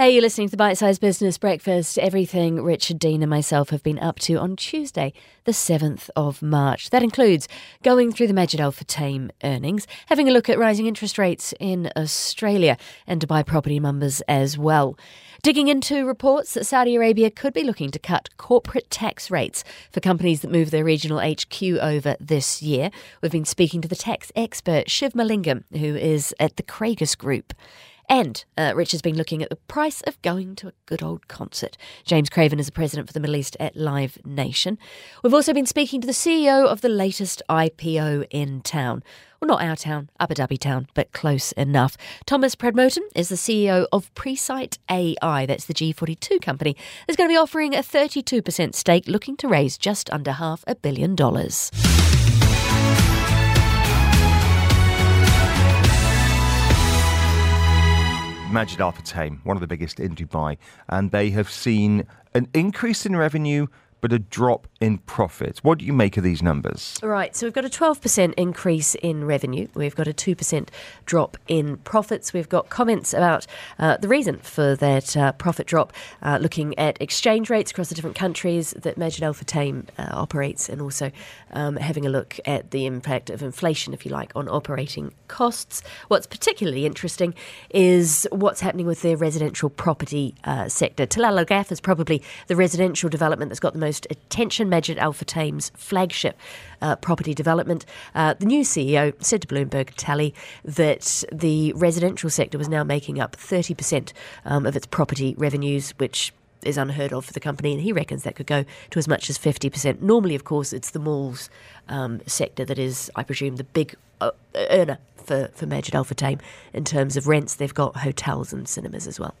Hey, you're listening to the Bite Size Business Breakfast. Everything Richard Dean and myself have been up to on Tuesday, the 7th of March. That includes going through the Majid Al Futtaim earnings, having a look at rising interest rates in Australia and Dubai property numbers as well. Digging into reports that Saudi Arabia could be looking to cut corporate tax rates for companies that move their regional HQ over this year. We've been speaking to the tax expert Shiv Mahalingam, who is at the Craigus Group. And uh, Rich has been looking at the price of going to a good old concert. James Craven is the president for the Middle East at Live Nation. We've also been speaking to the CEO of the latest IPO in town. Well, not our town, Abu Dhabi town, but close enough. Thomas Pramotedham is the CEO of Presight AI. That's the G42 company. Is going to be offering a 32% stake, looking to raise just under half a billion dollars. Majid Al Futtaim, one of the biggest in Dubai, and they have seen an increase in revenue but a drop in profits. What do you make of these numbers? Right, so we've got a 12% increase in revenue. We've got a 2% drop in profits. We've got comments about uh, the reason for that uh, profit drop, uh, looking at exchange rates across the different countries that Majid Futtaim uh, operates, and also um, having a look at the impact of inflation, if you like, on operating costs. What's particularly interesting is what's happening with the residential property uh, sector. Tilal Al Ghaf is probably the residential development that's got the most most attention Majid Alpha Futtaim's flagship uh, property development. Uh, the new CEO said to Bloomberg Tally that the residential sector was now making up 30% um, of its property revenues, which is unheard of for the company, and he reckons that could go to as much as 50%. Normally, of course, it's the malls um, sector that is, I presume, the big uh, earner for, for Majid Al Futtaim in terms of rents. They've got hotels and cinemas as well.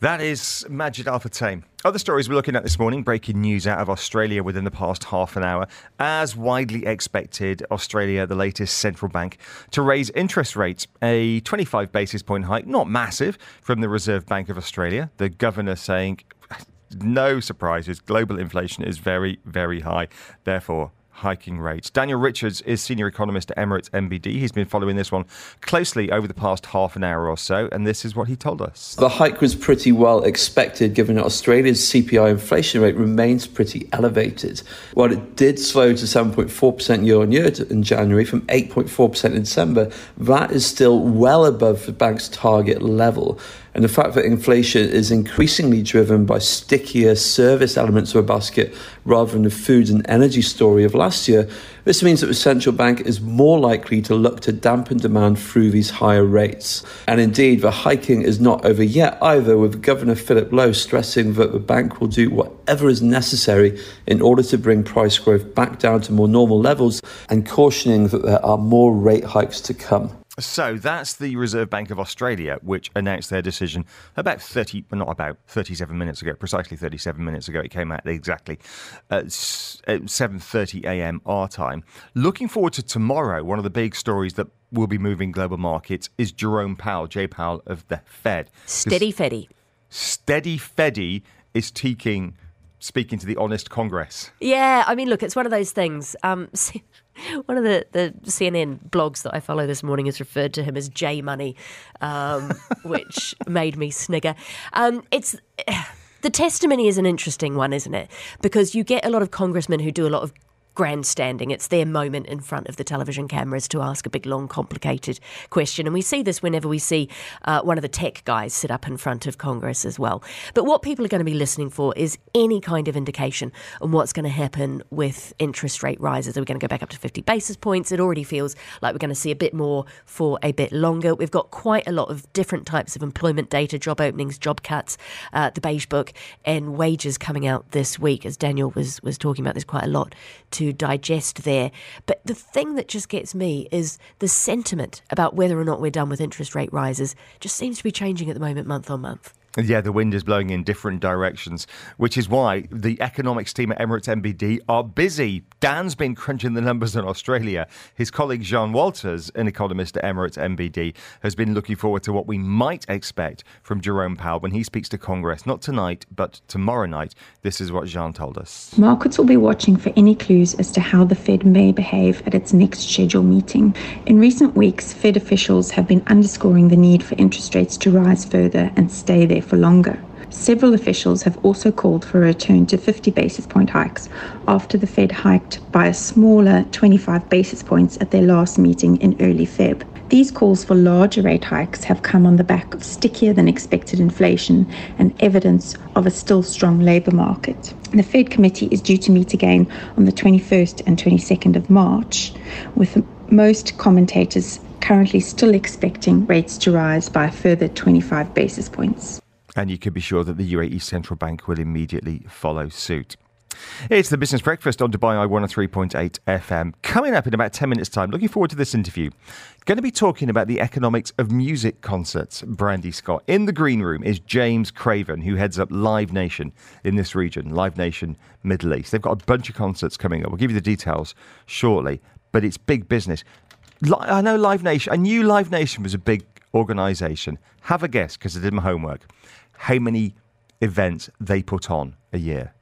That is Majid Al Futtaim. Other stories we're looking at this morning breaking news out of Australia within the past half an hour. As widely expected, Australia, the latest central bank, to raise interest rates. A 25 basis point hike, not massive, from the Reserve Bank of Australia. The governor saying, no surprises, global inflation is very, very high. Therefore, hiking rates. Daniel Richards is senior economist at Emirates NBD. He's been following this one closely over the past half an hour or so, and this is what he told us. The hike was pretty well expected given that Australia's CPI inflation rate remains pretty elevated. While it did slow to 7.4% year on year in January from 8.4% in December, that is still well above the bank's target level. And the fact that inflation is increasingly driven by stickier service elements of a basket rather than the food and energy story of last year, this means that the central bank is more likely to look to dampen demand through these higher rates. And indeed, the hiking is not over yet either, with Governor Philip Lowe stressing that the bank will do whatever is necessary in order to bring price growth back down to more normal levels and cautioning that there are more rate hikes to come. So that's the Reserve Bank of Australia, which announced their decision about 30, well, not about 37 minutes ago, precisely 37 minutes ago. It came out exactly at 7:30 a.m. our time. Looking forward to tomorrow. One of the big stories that will be moving global markets is Jerome Powell, Jay Powell of the Fed. Steady Feddy. Steady Feddy is taking speaking to the honest Congress. Yeah, I mean, look, it's one of those things. Um, one of the, the CNN blogs that I follow this morning has referred to him as J Money, um, which made me snigger. Um, it's. The testimony is an interesting one, isn't it? Because you get a lot of congressmen who do a lot of grandstanding. It's their moment in front of the television cameras to ask a big, long, complicated question. And we see this whenever we see uh, one of the tech guys sit up in front of Congress as well. But what people are going to be listening for is any kind of indication on what's going to happen with interest rate rises. Are we going to go back up to 50 basis points? It already feels like we're going to see a bit more for a bit longer. We've got quite a lot of different types of employment data, job openings, job cuts, uh, the beige book, and wages coming out this week, as Daniel was, was talking about. There's quite a lot to digest there. But the thing that just gets me is the sentiment about whether or not we're done with interest rate rises just seems to be changing at the moment, month on month. Yeah, the wind is blowing in different directions, which is why the economics team at Emirates NBD are busy. Dan's been crunching the numbers in Australia. His colleague Jean Walters, an economist at Emirates NBD, has been looking forward to what we might expect from Jerome Powell when he speaks to Congress, not tonight, but tomorrow night. This is what Jean told us. Markets will be watching for any clues as to how the Fed may behave at its next scheduled meeting. In recent weeks, Fed officials have been underscoring the need for interest rates to rise further and stay there for longer. Several officials have also called for a return to 50 basis point hikes after the Fed hiked by a smaller 25 basis points at their last meeting in early Feb. These calls for larger rate hikes have come on the back of stickier than expected inflation and evidence of a still strong labour market. The Fed committee is due to meet again on the 21st and 22nd of March, with most commentators currently still expecting rates to rise by a further 25 basis points. And you can be sure that the UAE Central Bank will immediately follow suit. It's the Business Breakfast on Dubai Eye 103.8 FM. Coming up in about 10 minutes' time, looking forward to this interview. Going to be talking about the economics of music concerts, Brandy Scott. In the green room is James Craven, who heads up Live Nation in this region, Live Nation Middle East. They've got a bunch of concerts coming up. We'll give you the details shortly, but it's big business. I know Live Nation, I knew Live Nation was a big organisation. Have a guess, because I did my homework, how many events they put on a year?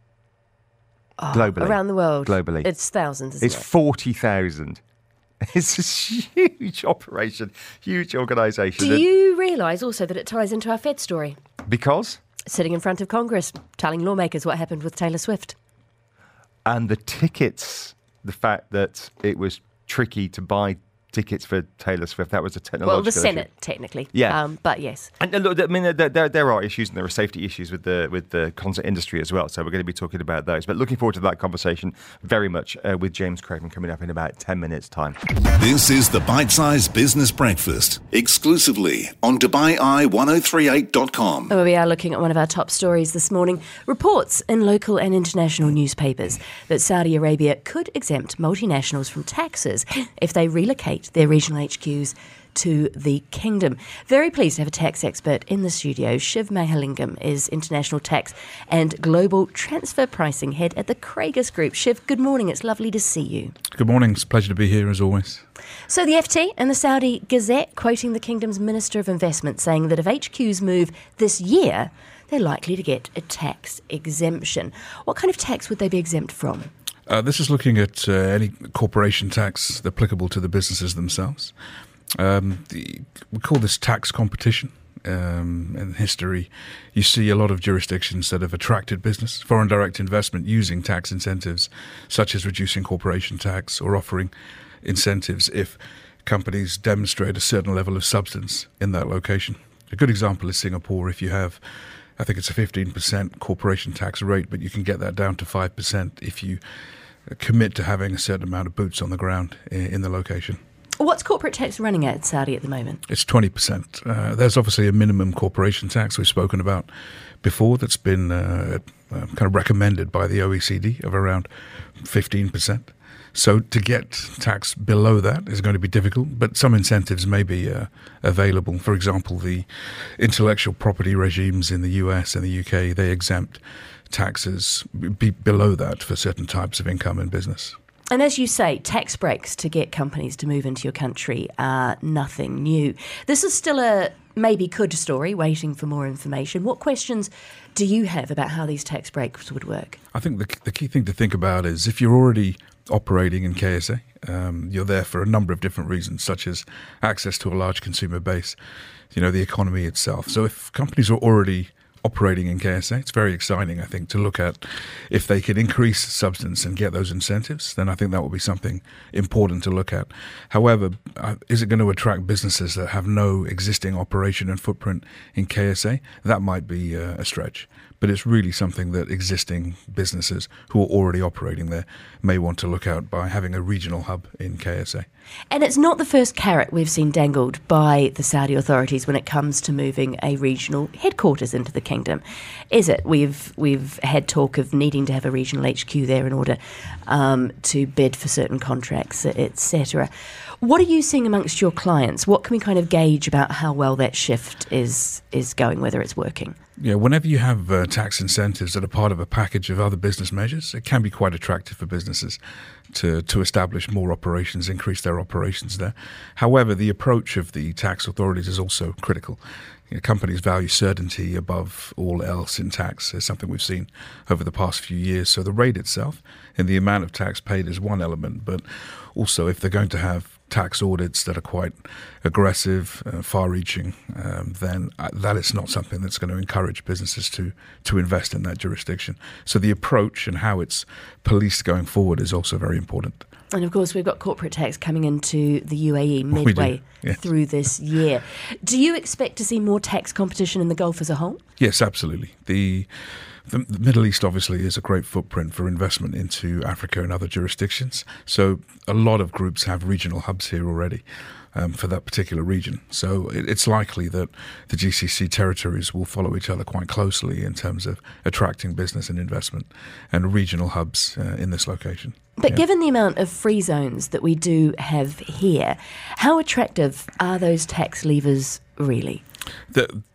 Oh, globally. Around the world. Globally. It's thousands, It's it? 40,000. It's a huge operation, huge organisation. Do you realise also that it ties into our Fed story? Because? Sitting in front of Congress, telling lawmakers what happened with Taylor Swift. And the tickets, the fact that it was tricky to buy tickets for Taylor Swift. That was a technological Well, the issue. Senate, technically. Yeah. Um, but yes. And uh, look, I mean, there, there, there are issues and there are safety issues with the with the concert industry as well. So we're going to be talking about those. But looking forward to that conversation very much uh, with James Craven coming up in about ten minutes' time. This is the Bite Size Business Breakfast, exclusively on DubaiEye1038.com. Where we are looking at one of our top stories this morning. Reports in local and international newspapers that Saudi Arabia could exempt multinationals from taxes if they relocate their regional HQs to the kingdom. Very pleased to have a tax expert in the studio. Shiv Mahalingam is International Tax and Global Transfer Pricing Head at the Craigus Group. Shiv, good morning. It's lovely to see you. Good morning. It's a pleasure to be here as always. So, the FT and the Saudi Gazette quoting the kingdom's Minister of Investment saying that if HQs move this year, they're likely to get a tax exemption. What kind of tax would they be exempt from? Uh, this is looking at uh, any corporation tax applicable to the businesses themselves. Um, the, we call this tax competition. Um, in history, you see a lot of jurisdictions that have attracted business, foreign direct investment using tax incentives, such as reducing corporation tax or offering incentives if companies demonstrate a certain level of substance in that location. A good example is Singapore. If you have, I think it's a 15% corporation tax rate, but you can get that down to 5% if you commit to having a certain amount of boots on the ground in, in the location. What's corporate tax running at in Saudi at the moment? It's 20%. Uh, there's obviously a minimum corporation tax we've spoken about before that's been uh, uh, kind of recommended by the OECD of around 15%. So to get tax below that is going to be difficult, but some incentives may be uh, available. For example, the intellectual property regimes in the US and the UK, they exempt taxes be below that for certain types of income and business. And as you say, tax breaks to get companies to move into your country are nothing new. This is still a maybe could story, waiting for more information. What questions do you have about how these tax breaks would work? I think the, the key thing to think about is if you're already operating in KSA, um, you're there for a number of different reasons, such as access to a large consumer base, you know, the economy itself. So if companies are already operating in KSA. It's very exciting, I think, to look at if they can increase substance and get those incentives. Then I think that will be something important to look at. However, uh, is it going to attract businesses that have no existing operation and footprint in KSA? That might be uh, a stretch. But it's really something that existing businesses who are already operating there may want to look out by having a regional hub in KSA. And it's not the first carrot we've seen dangled by the Saudi authorities when it comes to moving a regional headquarters into the kingdom, is it? We've we've had talk of needing to have a regional HQ there in order um, to bid for certain contracts, etc. What are you seeing amongst your clients? What can we kind of gauge about how well that shift is is going, whether it's working? Yeah, whenever you have uh, tax incentives that are part of a package of other business measures, it can be quite attractive for businesses to, to establish more operations, increase their operations there. However, the approach of the tax authorities is also critical. You know, companies value certainty above all else in tax is something we've seen over the past few years. So the rate itself and the amount of tax paid is one element, but also if they're going to have tax audits that are quite aggressive, uh, far-reaching, um, then uh, that is not something that's going to encourage businesses to to invest in that jurisdiction. So the approach and how it's policed going forward is also very important. And of course, we've got corporate tax coming into the UAE midway yes. through this year. Do you expect to see more tax competition in the Gulf as a whole? Yes, absolutely. The the, the, Middle East obviously is a great footprint for investment into Africa and other jurisdictions. So a lot of groups have regional hubs here already. Um, for that particular region. So it, it's likely that the GCC territories will follow each other quite closely in terms of attracting business and investment and regional hubs uh, in this location. But yeah. given the amount of free zones that we do have here, how attractive are those tax levers really?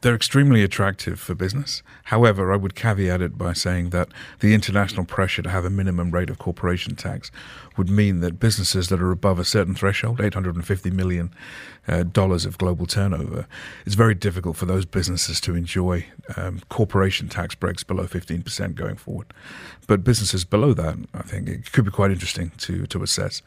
They're extremely attractive for business. However, I would caveat it by saying that the international pressure to have a minimum rate of corporation tax would mean that businesses that are above a certain threshold, $850 million uh, of global turnover, it's very difficult for those businesses to enjoy um, corporation tax breaks below 15% going forward. But businesses below that, I think it could be quite interesting to, to assess.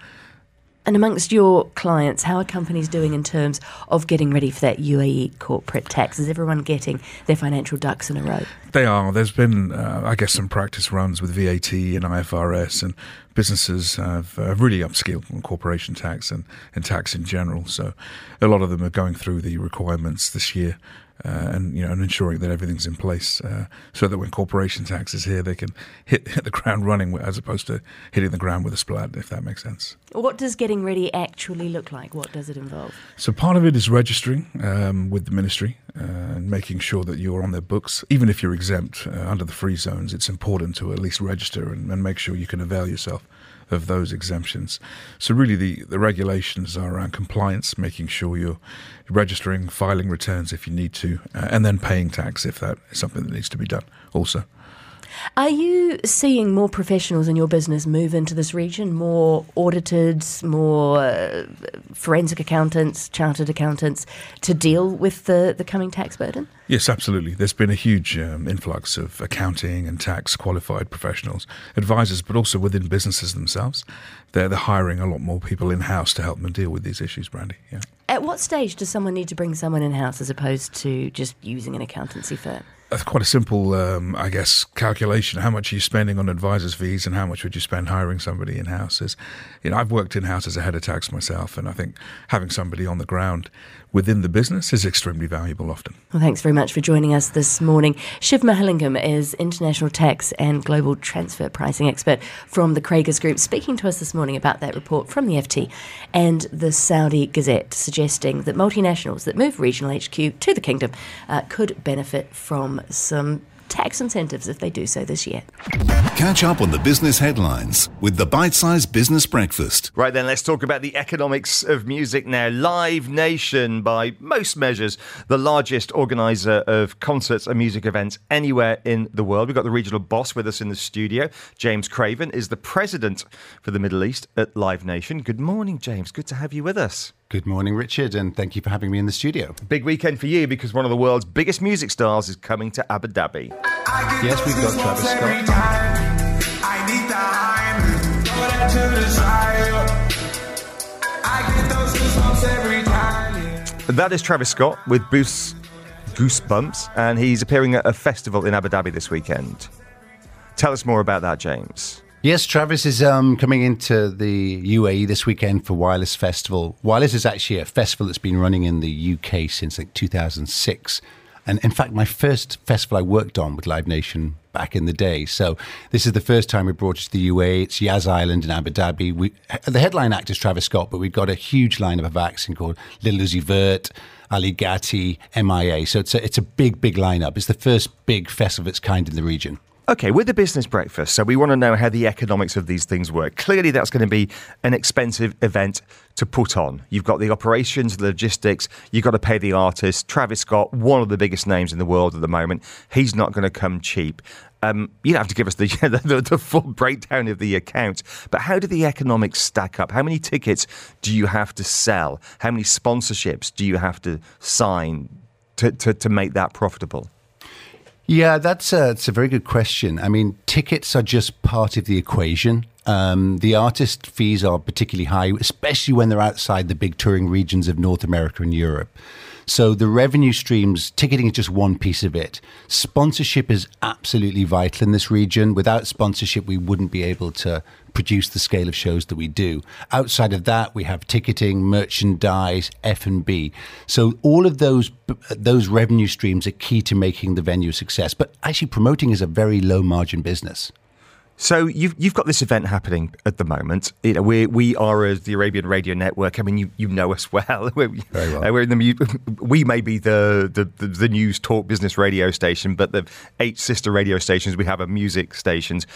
And amongst your clients, how are companies doing in terms of getting ready for that UAE corporate tax? Is everyone getting their financial ducks in a row? They are. There's been, uh, I guess, some practice runs with VAT and IFRS, and businesses have uh, really upskilled on corporation tax and, and tax in general. So a lot of them are going through the requirements this year uh, and you know, and ensuring that everything's in place, uh, so that when corporation tax is here, they can hit hit the ground running, as opposed to hitting the ground with a splat. If that makes sense. What does getting ready actually look like? What does it involve? So part of it is registering um, with the ministry uh, and making sure that you're on their books. Even if you're exempt uh, under the free zones, it's important to at least register and, and make sure you can avail yourself of those exemptions. So really, the, the regulations are around compliance, making sure you're registering, filing returns if you need to, uh, and then paying tax if that is something that needs to be done also. Are you seeing more professionals in your business move into this region? More audited, more uh, forensic accountants, chartered accountants to deal with the, the coming tax burden? Yes, absolutely. There's been a huge um, influx of accounting and tax qualified professionals, advisors, but also within businesses themselves. They're, they're hiring a lot more people in house to help them deal with these issues, Brandy. Yeah. At what stage does someone need to bring someone in house as opposed to just using an accountancy firm? Quite a simple, um, I guess, calculation. How much are you spending on advisors' fees, and how much would you spend hiring somebody in house? Is, you know, I've worked in house as a head of tax myself, and I think having somebody on the ground within the business is extremely valuable often. Well, thanks very much for joining us this morning. Shiv Mahalingam is international tax and global transfer pricing expert from the Craigas Group, speaking to us this morning about that report from the FT and the Saudi Gazette, suggesting that multinationals that move regional HQ to the kingdom uh, could benefit from some tax incentives if they do so this year. Catch up on the business headlines with the bite sized Business Breakfast. Right then, let's talk about the economics of music now. Live Nation, by most measures, the largest organizer of concerts and music events anywhere in the world. We've got the regional boss with us in the studio. James Craven is the president for the Middle East at Live Nation. Good morning, James. Good to have you with us. Good morning, Richard, and thank you for having me in the studio. Big weekend for you because one of the world's biggest music stars is coming to Abu Dhabi. Yes, we've got Travis Scott. That is Travis Scott with Boost Goosebumps, and he's appearing at a festival in Abu Dhabi this weekend. Tell us more about that, James. Yes, Travis is um, coming into the UAE this weekend for Wireless Festival. Wireless is actually a festival that's been running in the UK since like 2006. And in fact, my first festival I worked on with Live Nation back in the day. So this is the first time we brought it to the UAE. It's Yas Island in Abu Dhabi. We, the headline act is Travis Scott, but we've got a huge lineup of acts called Lil Uzi Vert, Ali Gatie, MIA. So it's a, it's a big, big lineup. It's the first big festival of its kind in the region. Okay, with the business breakfast, so we want to know how the economics of these things work. Clearly, that's going to be an expensive event to put on. You've got the operations, the logistics, you've got to pay the artist. Travis Scott, one of the biggest names in the world at the moment, he's not going to come cheap. Um, you don't have to give us the, the, the full breakdown of the account, but how do the economics stack up? How many tickets do you have to sell? How many sponsorships do you have to sign to, to, to make that profitable? Yeah, that's a, a very good question. I mean, tickets are just part of the equation. Um, the artist fees are particularly high, especially when they're outside the big touring regions of North America and Europe. So the revenue streams, ticketing is just one piece of it. Sponsorship is absolutely vital in this region. Without sponsorship, we wouldn't be able to produce the scale of shows that we do. Outside of that, we have ticketing, merchandise, F&B. So all of those those revenue streams are key to making the venue a success. But actually promoting is a very low margin business. So you've you've got this event happening at the moment. You know, we we are as the Arabian Radio Network. I mean, you, you know us well. We're, Very well. Uh, we're in the we may be the, the, the the news talk business radio station, but the eight sister radio stations we have are music stations.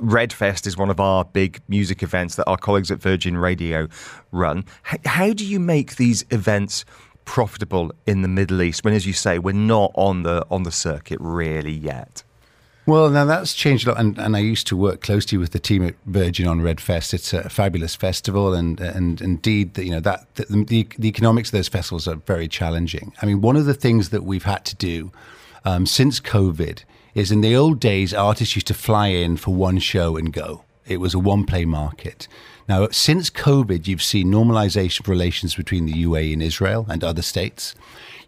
Redfest is one of our big music events that our colleagues at Virgin Radio run. How, how do you make these events? profitable in the Middle East when as you say we're not on the on the circuit really yet well, now that's changed a lot, and, and I used to work closely with the team at Virgin on Redfest. It's a fabulous festival, and and indeed, you know that the, the, the economics of those festivals are very challenging. I mean, one of the things that we've had to do um, since COVID is in the old days, artists used to fly in for one show and go. It was a one play market. Now, since COVID, you've seen normalization of relations between the UAE and Israel and other states.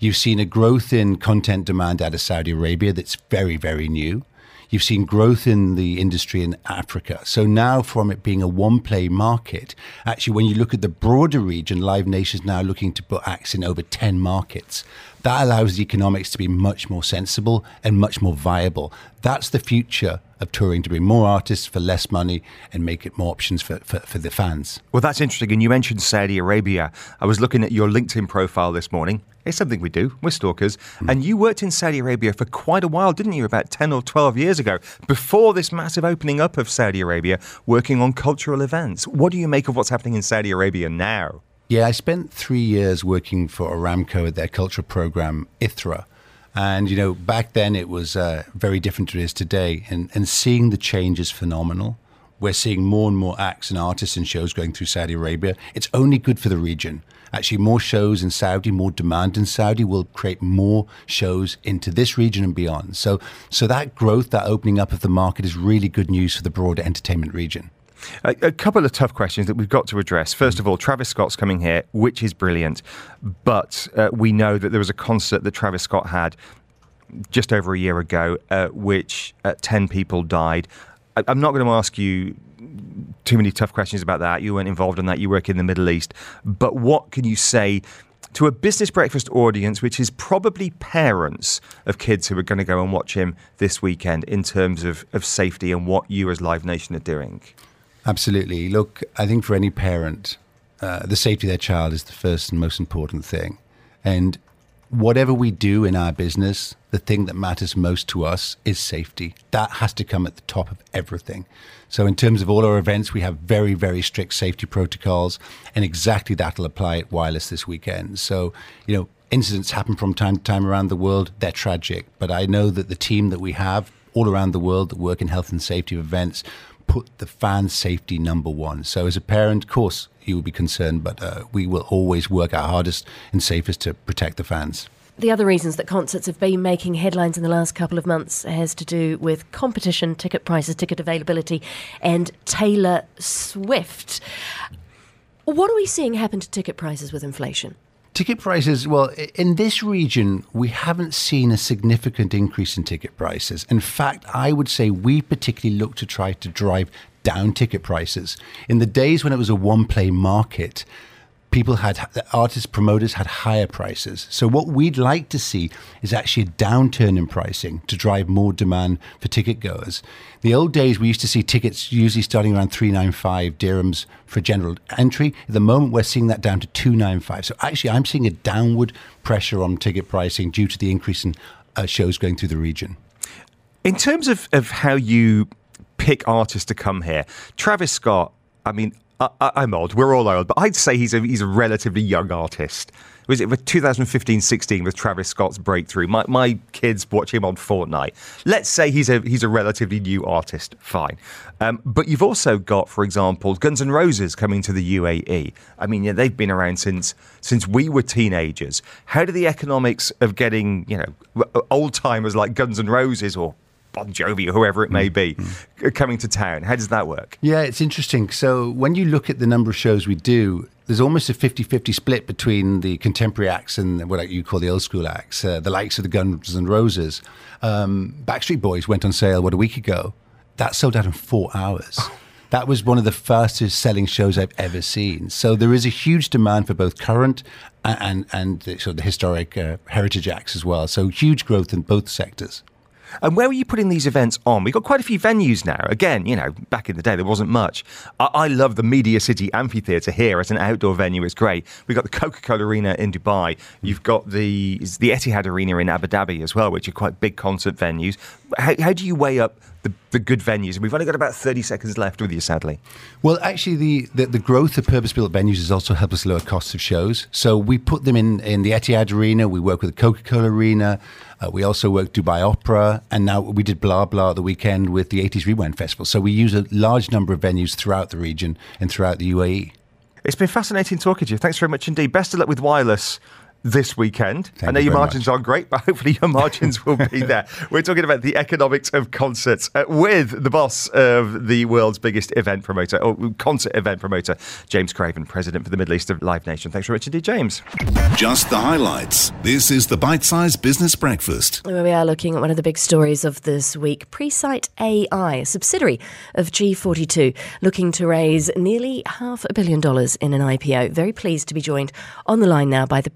You've seen a growth in content demand out of Saudi Arabia that's very, very new. You've seen growth in the industry in Africa. So now, from it being a one play market, actually, when you look at the broader region, Live Nation is now looking to put acts in over 10 markets. That allows the economics to be much more sensible and much more viable. That's the future of touring to bring more artists for less money and make it more options for, for, for, the fans. Well, that's interesting. And you mentioned Saudi Arabia. I was looking at your LinkedIn profile this morning. It's something we do. We're stalkers. Mm. And you worked in Saudi Arabia for quite a while, didn't you? About 10 or 12 years ago, before this massive opening up of Saudi Arabia, working on cultural events. What do you make of what's happening in Saudi Arabia now? Yeah, I spent three years working for Aramco at their cultural program, ITHRA. And, you know, back then it was uh, very different to it is today. And, and seeing the change is phenomenal. We're seeing more and more acts and artists and shows going through Saudi Arabia. It's only good for the region. Actually, more shows in Saudi, more demand in Saudi will create more shows into this region and beyond. So, so that growth, that opening up of the market is really good news for the broader entertainment region. A, a, couple of tough questions that we've got to address. First of all, Travis Scott's coming here, which is brilliant, but uh, we know that there was a concert that Travis Scott had just over a year ago, uh, which uh, 10 people died. I, I'm not going to ask you too many tough questions about that. You weren't involved in that. You work in the Middle East. But what can you say to a business breakfast audience, which is probably parents of kids who are going to go and watch him this weekend in terms of, of safety and what you as Live Nation are doing? Absolutely. Look, I think for any parent, uh, the safety of their child is the first and most important thing. And whatever we do in our business, the thing that matters most to us is safety. That has to come at the top of everything. So, in terms of all our events, we have very, very strict safety protocols, and exactly that'll apply at Wireless this weekend. So, you know, incidents happen from time to time around the world. They're tragic, but I know that the team that we have all around the world that work in health and safety events put the fan safety number one. So, as a parent, of course, you will be concerned, but uh, we will always work our hardest and safest to protect the fans. The other reasons that concerts have been making headlines in the last couple of months has to do with competition, ticket prices, ticket availability, and Taylor Swift. What are we seeing happen to ticket prices with inflation? Ticket prices, well, in this region, we haven't seen a significant increase in ticket prices. In fact, I would say we particularly look to try to drive down ticket prices. In the days when it was a one play market, people had artists promoters had higher prices. So what we'd like to see is actually a downturn in pricing to drive more demand for ticket goers. The old days we used to see tickets usually starting around 395 dirhams for general entry. At the moment we're seeing that down to 295 so actually i'm seeing a downward pressure on ticket pricing due to the increase in uh, shows going through the region. In terms of, of how you pick artists to come here travis scott i mean I, am old. We're all old, but I'd say he's a he's a relatively young artist. Was it 2015-16 with Travis Scott's breakthrough? My my kids watch him on Fortnite. Let's say he's a he's a relatively new artist. Fine, um, but you've also got, for example, Guns N' Roses coming to the UAE. I mean, yeah, they've been around since since we were teenagers. How do the economics of getting you know old timers like Guns N' Roses or Bon Jovi or whoever it may be mm-hmm. coming to town. How does that work? Yeah, it's interesting. So when you look at the number of shows we do, there's almost a 50-50 split between the contemporary acts and what you call the old school acts, uh, the likes of the Guns and Roses. Um, Backstreet Boys went on sale, what, a week ago? That sold out in four hours. that was one of the fastest selling shows I've ever seen. So there is a huge demand for both current and and, and the, sort of the historic uh, heritage acts as well. So huge growth in both sectors. And where are you putting these events on? We've got quite a few venues now. Again, you know, back in the day, there wasn't much. I, I love the Media City Amphitheatre here as an outdoor venue. It's great. We've got the Coca Cola Arena in Dubai. You've got the, the Etihad Arena in Abu Dhabi as well, which are quite big concert venues. How, how do you weigh up the, the good venues. And we've only got about 30 seconds left with you, sadly. Well, actually, the, the, the growth of purpose built venues has also helped us lower costs of shows. So we put them in, in the Etihad Arena, we work with the Coca Cola Arena, uh, we also work Dubai Opera, and now we did Blah Blah the weekend with the 80s Rewind Festival. So we use a large number of venues throughout the region and throughout the UAE. It's been fascinating talking to you. Thanks very much indeed. Best of luck with Wireless this weekend. Thank I know you your margins much. aren't great, but hopefully your margins will be there. We're talking about the economics of concerts uh, with the boss of the world's biggest event promoter, or concert event promoter, James Craven, president for the Middle East of Live Nation. Thanks very much indeed, James. Just the highlights. This is the Bite Size Business Breakfast. Where we are looking at one of the big stories of this week Presight AI, a subsidiary of G42, looking to raise nearly half a billion dollars in an IPO. Very pleased to be joined on the line now by the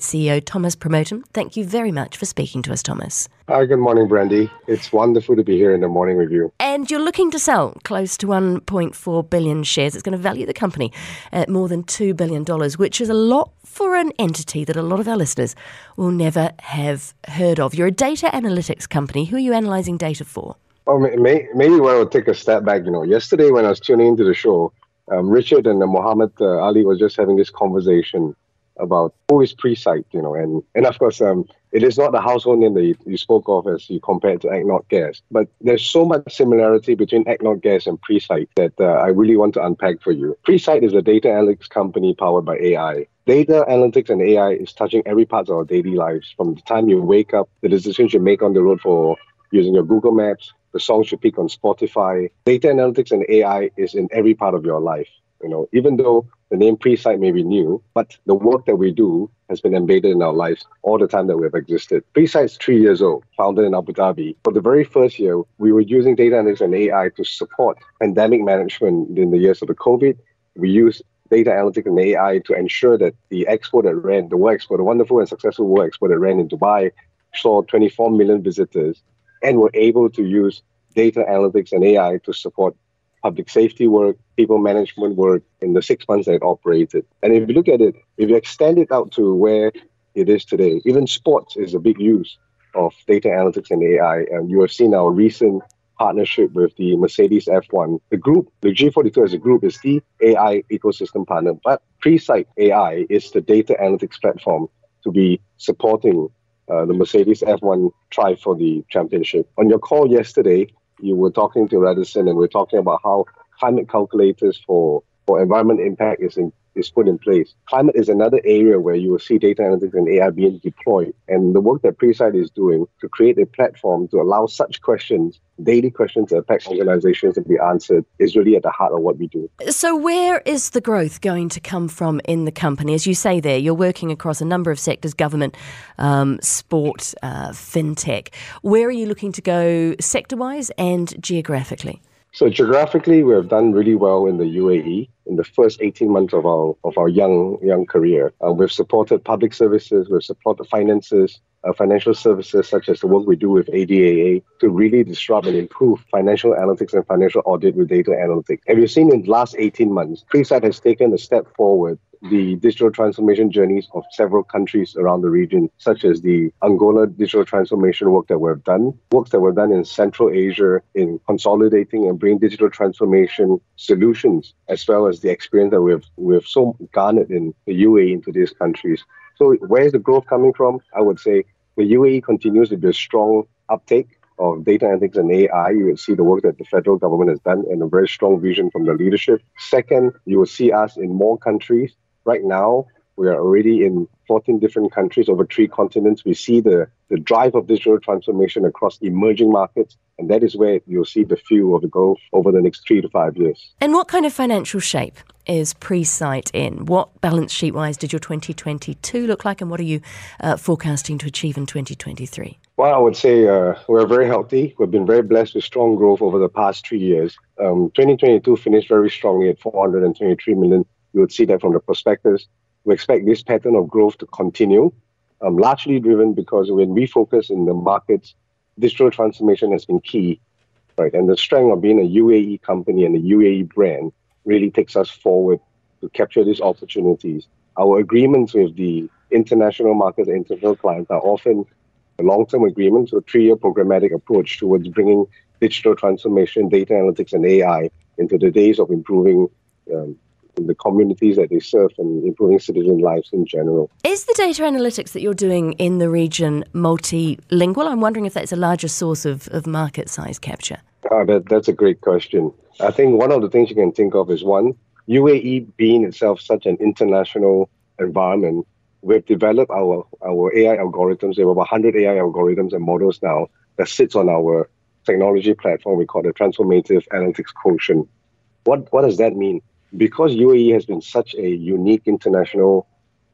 CEO Thomas Pramotedham. Thank you very much for speaking to us, Thomas. Hi, good morning, Brandy. It's wonderful to be here in the morning with you. And you're looking to sell close to 1.4 billion shares. It's going to value the company at more than $2 billion, which is a lot for an entity that a lot of our listeners will never have heard of. You're a data analytics company. Who are you analysing data for? Oh, may, maybe when I'll take a step back, you know, yesterday when I was tuning into the show, um, Richard and uh, Muhammad uh, Ali was just having this conversation about is Presight, you know, and, and of course, um, it is not the household name that you, you spoke of as you compared to ADNOC Gas, but there's so much similarity between ADNOC Gas and Presight that uh, I really want to unpack for you. Presight is a data analytics company powered by AI. Data analytics and AI is touching every part of our daily lives, from the time you wake up, the decisions you make on the road for using your Google Maps, the songs you pick on Spotify. Data analytics and AI is in every part of your life. You know, even though the name Presight may be new, but the work that we do has been embedded in our lives all the time that we've existed. Presight's three years old, founded in Abu Dhabi. For the very first year, we were using data analytics and AI to support pandemic management in the years of the COVID. We used data analytics and AI to ensure that the expo that ran, the World Expo, the wonderful and successful World Expo that ran in Dubai, saw 24 million visitors and were able to use data analytics and AI to support public safety work, people management work in the six months that it operated. And if you look at it, if you extend it out to where it is today, even sports is a big use of data analytics and AI. And you have seen our recent partnership with the Mercedes F1. The group, the G42 as a group, is the AI ecosystem partner, but Presight AI is the data analytics platform to be supporting uh, the Mercedes F1 try for the championship. On your call yesterday, you were talking to Radisson and we are talking about how climate calculators for, for environment impact is in, is put in place. Climate is another area where you will see data analytics and AI being deployed. And the work that Presight is doing to create a platform to allow such questions, daily questions that affect organizations to be answered, is really at the heart of what we do. So, where is the growth going to come from in the company? As you say there, you're working across a number of sectors government, um, sport, uh, fintech. Where are you looking to go sector wise and geographically? So geographically, we have done really well in the UAE in the first 18 months of our of our young young career. Uh, we've supported public services, we've supported finances, uh, financial services such as the work we do with ADAA to really disrupt and improve financial analytics and financial audit with data analytics. And we've seen in the last 18 months, Presight has taken a step forward the digital transformation journeys of several countries around the region, such as the Angola digital transformation work that we've done, works that were done in Central Asia in consolidating and bringing digital transformation solutions, as well as the experience that we've we've so garnered in the UAE into these countries. So where is the growth coming from? I would say the UAE continues to be a strong uptake of data analytics and AI, you will see the work that the federal government has done and a very strong vision from the leadership. Second, you will see us in more countries Right now, we are already in 14 different countries over three continents. We see the, the drive of digital transformation across emerging markets, and that is where you'll see the fuel of the growth over the next three to five years. And what kind of financial shape is Presight in? What balance sheet wise did your 2022 look like, and what are you uh, forecasting to achieve in 2023? Well, I would say uh, we're very healthy. We've been very blessed with strong growth over the past three years. Um, 2022 finished very strongly at 423 million you would see that from the prospectus. We expect this pattern of growth to continue, um, largely driven because when we focus in the markets, digital transformation has been key, right? And the strength of being a UAE company and a UAE brand really takes us forward to capture these opportunities. Our agreements with the international markets international clients are often long-term agreements, a three-year programmatic approach towards bringing digital transformation, data analytics, and AI into the days of improving um, the communities that they serve and improving citizen lives in general. Is the data analytics that you're doing in the region multilingual? I'm wondering if that's a larger source of, of market size capture. Uh, that, that's a great question. I think one of the things you can think of is one, UAE being itself such an international environment, we've developed our, our AI algorithms. We have about 100 AI algorithms and models now that sits on our technology platform we call the Transformative Analytics Quotient. What, what does that mean? Because UAE has been such a unique international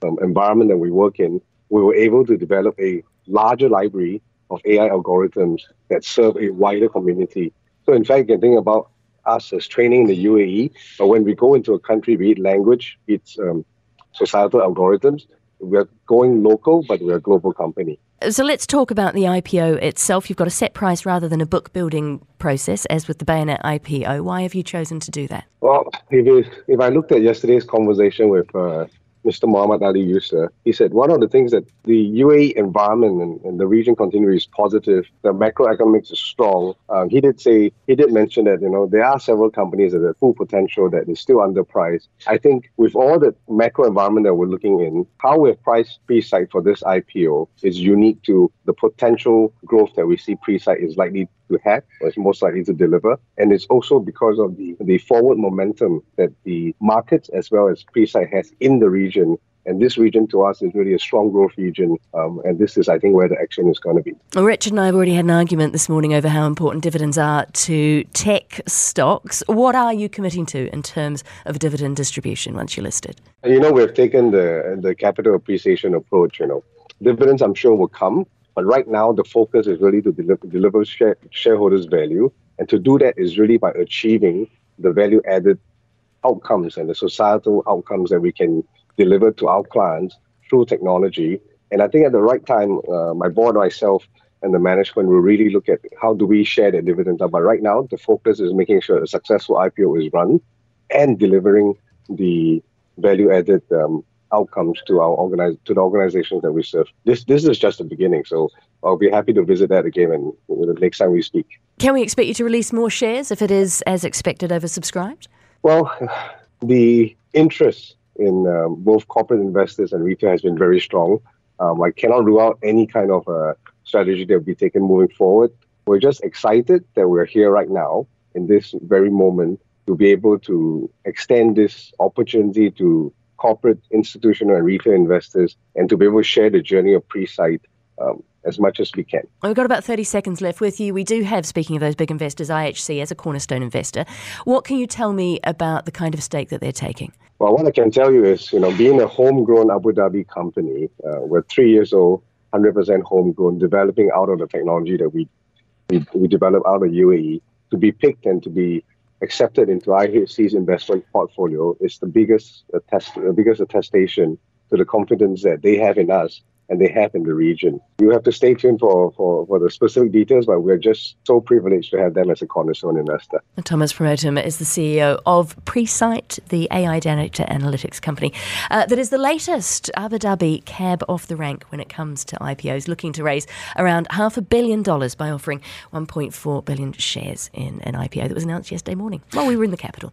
um, environment that we work in, we were able to develop a larger library of AI algorithms that serve a wider community. So, in fact, you can think about us as training in the UAE, but when we go into a country, be it language, be it um, societal algorithms, we're going local, but we're a global company. So let's talk about the IPO itself. You've got a set price rather than a book building process, as with the Bayanat IPO. Why have you chosen to do that? Well, if, if I looked at yesterday's conversation with uh, Mr. Muhammad Ali Yusof, he said one of the things that the UAE environment and, and the region continues is positive. The macroeconomics is strong. Um, he did say he did mention that you know there are several companies that have full potential that is still underpriced. I think with all the macro environment that we're looking in, how we've priced Presight for this IPO is unique to the potential growth that we see Presight is likely to have or is most likely to deliver. And it's also because of the, the forward momentum that the markets as well as Presight has in the region and this region to us is really a strong growth region. Um, and this is, I think, where the action is going to be. Well, Richard and I have already had an argument this morning over how important dividends are to tech stocks. What are you committing to in terms of dividend distribution once you're listed? You know, we've taken the, the capital appreciation approach. You know, dividends, I'm sure, will come. But right now, the focus is really to deliver, deliver share, shareholders value. And to do that is really by achieving the value added outcomes and the societal outcomes that we can deliver to our clients through technology. And I think at the right time, uh, my board, myself, and the management will really look at how do we share the dividends. But right now, the focus is making sure a successful IPO is run and delivering the value added um, outcomes to our organize to the organizations that we serve. This this is just the beginning, so I'll be happy to visit that again and the next time we speak. Can we expect you to release more shares if it is as expected oversubscribed? Well, the interest in um, both corporate investors and retail has been very strong. Um, I cannot rule out any kind of a strategy that will be taken moving forward. We're just excited that we're here right now in this very moment to be able to extend this opportunity to corporate, institutional, and retail investors, and to be able to share the journey of Presight um, as much as we can. We've got about 30 seconds left with you. We do have, speaking of those big investors, IHC as a cornerstone investor. What can you tell me about the kind of stake that they're taking? Well, what I can tell you is, you know, being a homegrown Abu Dhabi company, uh, we're three years old, 100% homegrown, developing out of the technology that we, we, we develop out of UAE. to be picked and to be accepted into IHC's investment portfolio is the biggest attest, the biggest attestation to the confidence that they have in us and they have in the region. You have to stay tuned for, for, for the specific details, but we're just so privileged to have them as a cornerstone investor. Thomas Pramotedham is the CEO of Presight, the AI data analytics company uh, that is the latest Abu Dhabi cab off the rank when it comes to IPOs, looking to raise around half a billion dollars by offering 1.4 billion shares in an IPO that was announced yesterday morning while we were in the capital.